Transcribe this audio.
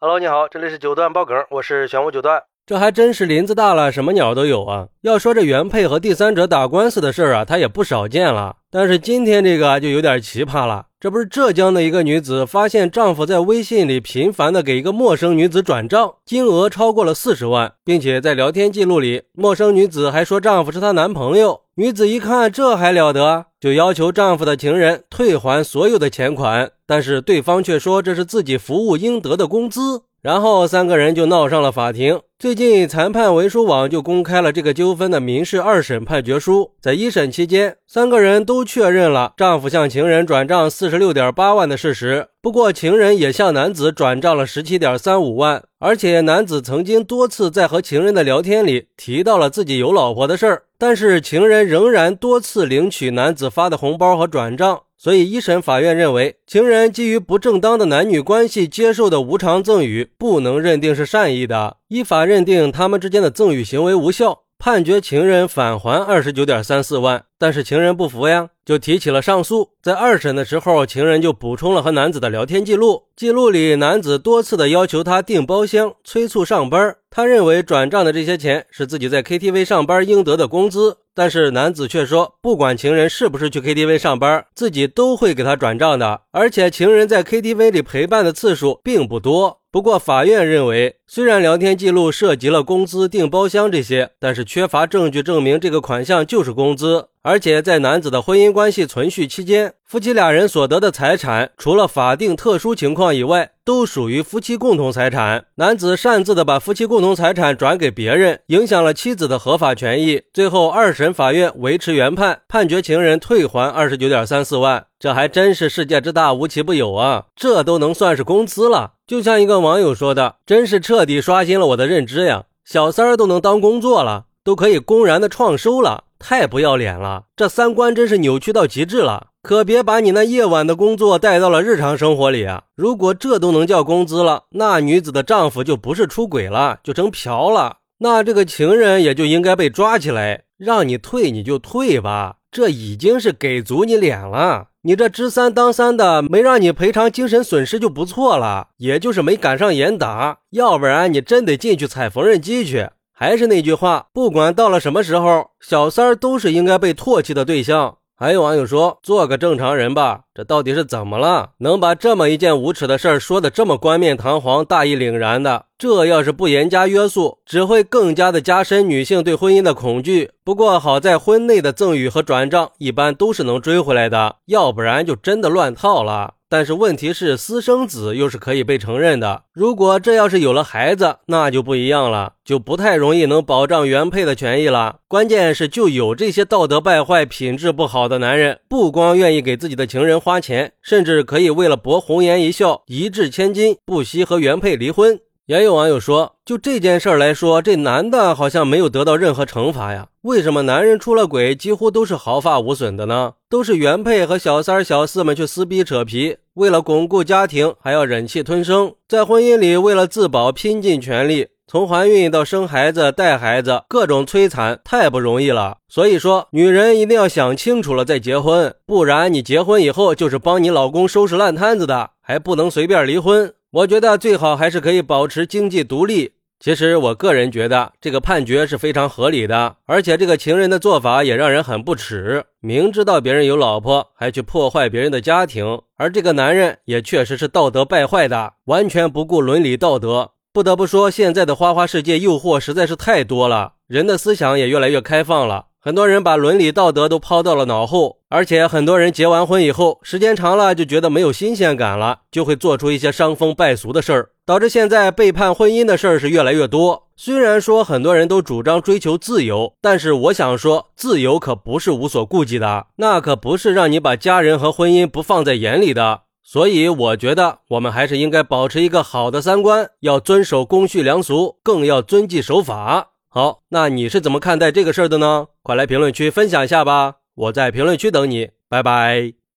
Hello，你好，这里是九段爆梗，我是玄武九段。这还真是林子大了，什么鸟都有啊！要说这原配和第三者打官司的事儿啊，他也不少见了。但是今天这个就有点奇葩了。这不是浙江的一个女子发现丈夫在微信里频繁的给一个陌生女子转账，金额超过了四十万，并且在聊天记录里，陌生女子还说丈夫是她男朋友。女子一看这还了得，就要求丈夫的情人退还所有的钱款，但是对方却说这是自己服务应得的工资。然后三个人就闹上了法庭。最近，裁判文书网就公开了这个纠纷的民事二审判决书。在一审期间，三个人都确认了丈夫向情人转账四十六点八万的事实。不过，情人也向男子转账了十七点三五万，而且男子曾经多次在和情人的聊天里提到了自己有老婆的事儿。但是，情人仍然多次领取男子发的红包和转账。所以，一审法院认为，情人基于不正当的男女关系接受的无偿赠与，不能认定是善意的，依法认定他们之间的赠与行为无效。判决情人返还二十九点三四万，但是情人不服呀，就提起了上诉。在二审的时候，情人就补充了和男子的聊天记录，记录里男子多次的要求他订包厢，催促上班。他认为转账的这些钱是自己在 KTV 上班应得的工资，但是男子却说，不管情人是不是去 KTV 上班，自己都会给他转账的，而且情人在 KTV 里陪伴的次数并不多。不过，法院认为，虽然聊天记录涉及了工资、订包厢这些，但是缺乏证据证明这个款项就是工资。而且，在男子的婚姻关系存续期间，夫妻俩人所得的财产，除了法定特殊情况以外，都属于夫妻共同财产。男子擅自的把夫妻共同财产转给别人，影响了妻子的合法权益。最后，二审法院维持原判，判决情人退还二十九点三四万。这还真是世界之大，无奇不有啊！这都能算是工资了。就像一个网友说的，真是彻底刷新了我的认知呀！小三儿都能当工作了，都可以公然的创收了，太不要脸了！这三观真是扭曲到极致了。可别把你那夜晚的工作带到了日常生活里啊！如果这都能叫工资了，那女子的丈夫就不是出轨了，就成嫖了。那这个情人也就应该被抓起来，让你退你就退吧，这已经是给足你脸了。你这知三当三的，没让你赔偿精神损失就不错了，也就是没赶上严打，要不然你真得进去踩缝纫机去。还是那句话，不管到了什么时候，小三儿都是应该被唾弃的对象。还有网友说：“做个正常人吧，这到底是怎么了？能把这么一件无耻的事儿说的这么冠冕堂皇、大义凛然的？这要是不严加约束，只会更加的加深女性对婚姻的恐惧。不过好在婚内的赠与和转账一般都是能追回来的，要不然就真的乱套了。”但是问题是，私生子又是可以被承认的。如果这要是有了孩子，那就不一样了，就不太容易能保障原配的权益了。关键是，就有这些道德败坏、品质不好的男人，不光愿意给自己的情人花钱，甚至可以为了博红颜一笑、一掷千金，不惜和原配离婚。也有网友说，就这件事儿来说，这男的好像没有得到任何惩罚呀？为什么男人出了轨几乎都是毫发无损的呢？都是原配和小三、小四们去撕逼扯皮，为了巩固家庭还要忍气吞声，在婚姻里为了自保拼尽全力，从怀孕到生孩子、带孩子，各种摧残，太不容易了。所以说，女人一定要想清楚了再结婚，不然你结婚以后就是帮你老公收拾烂摊子的，还不能随便离婚。我觉得最好还是可以保持经济独立。其实我个人觉得这个判决是非常合理的，而且这个情人的做法也让人很不耻。明知道别人有老婆，还去破坏别人的家庭，而这个男人也确实是道德败坏的，完全不顾伦理道德。不得不说，现在的花花世界诱惑实在是太多了，人的思想也越来越开放了。很多人把伦理道德都抛到了脑后，而且很多人结完婚以后，时间长了就觉得没有新鲜感了，就会做出一些伤风败俗的事儿，导致现在背叛婚姻的事儿是越来越多。虽然说很多人都主张追求自由，但是我想说，自由可不是无所顾忌的，那可不是让你把家人和婚姻不放在眼里的。所以，我觉得我们还是应该保持一个好的三观，要遵守公序良俗，更要遵纪守法。好，那你是怎么看待这个事儿的呢？快来评论区分享一下吧，我在评论区等你，拜拜。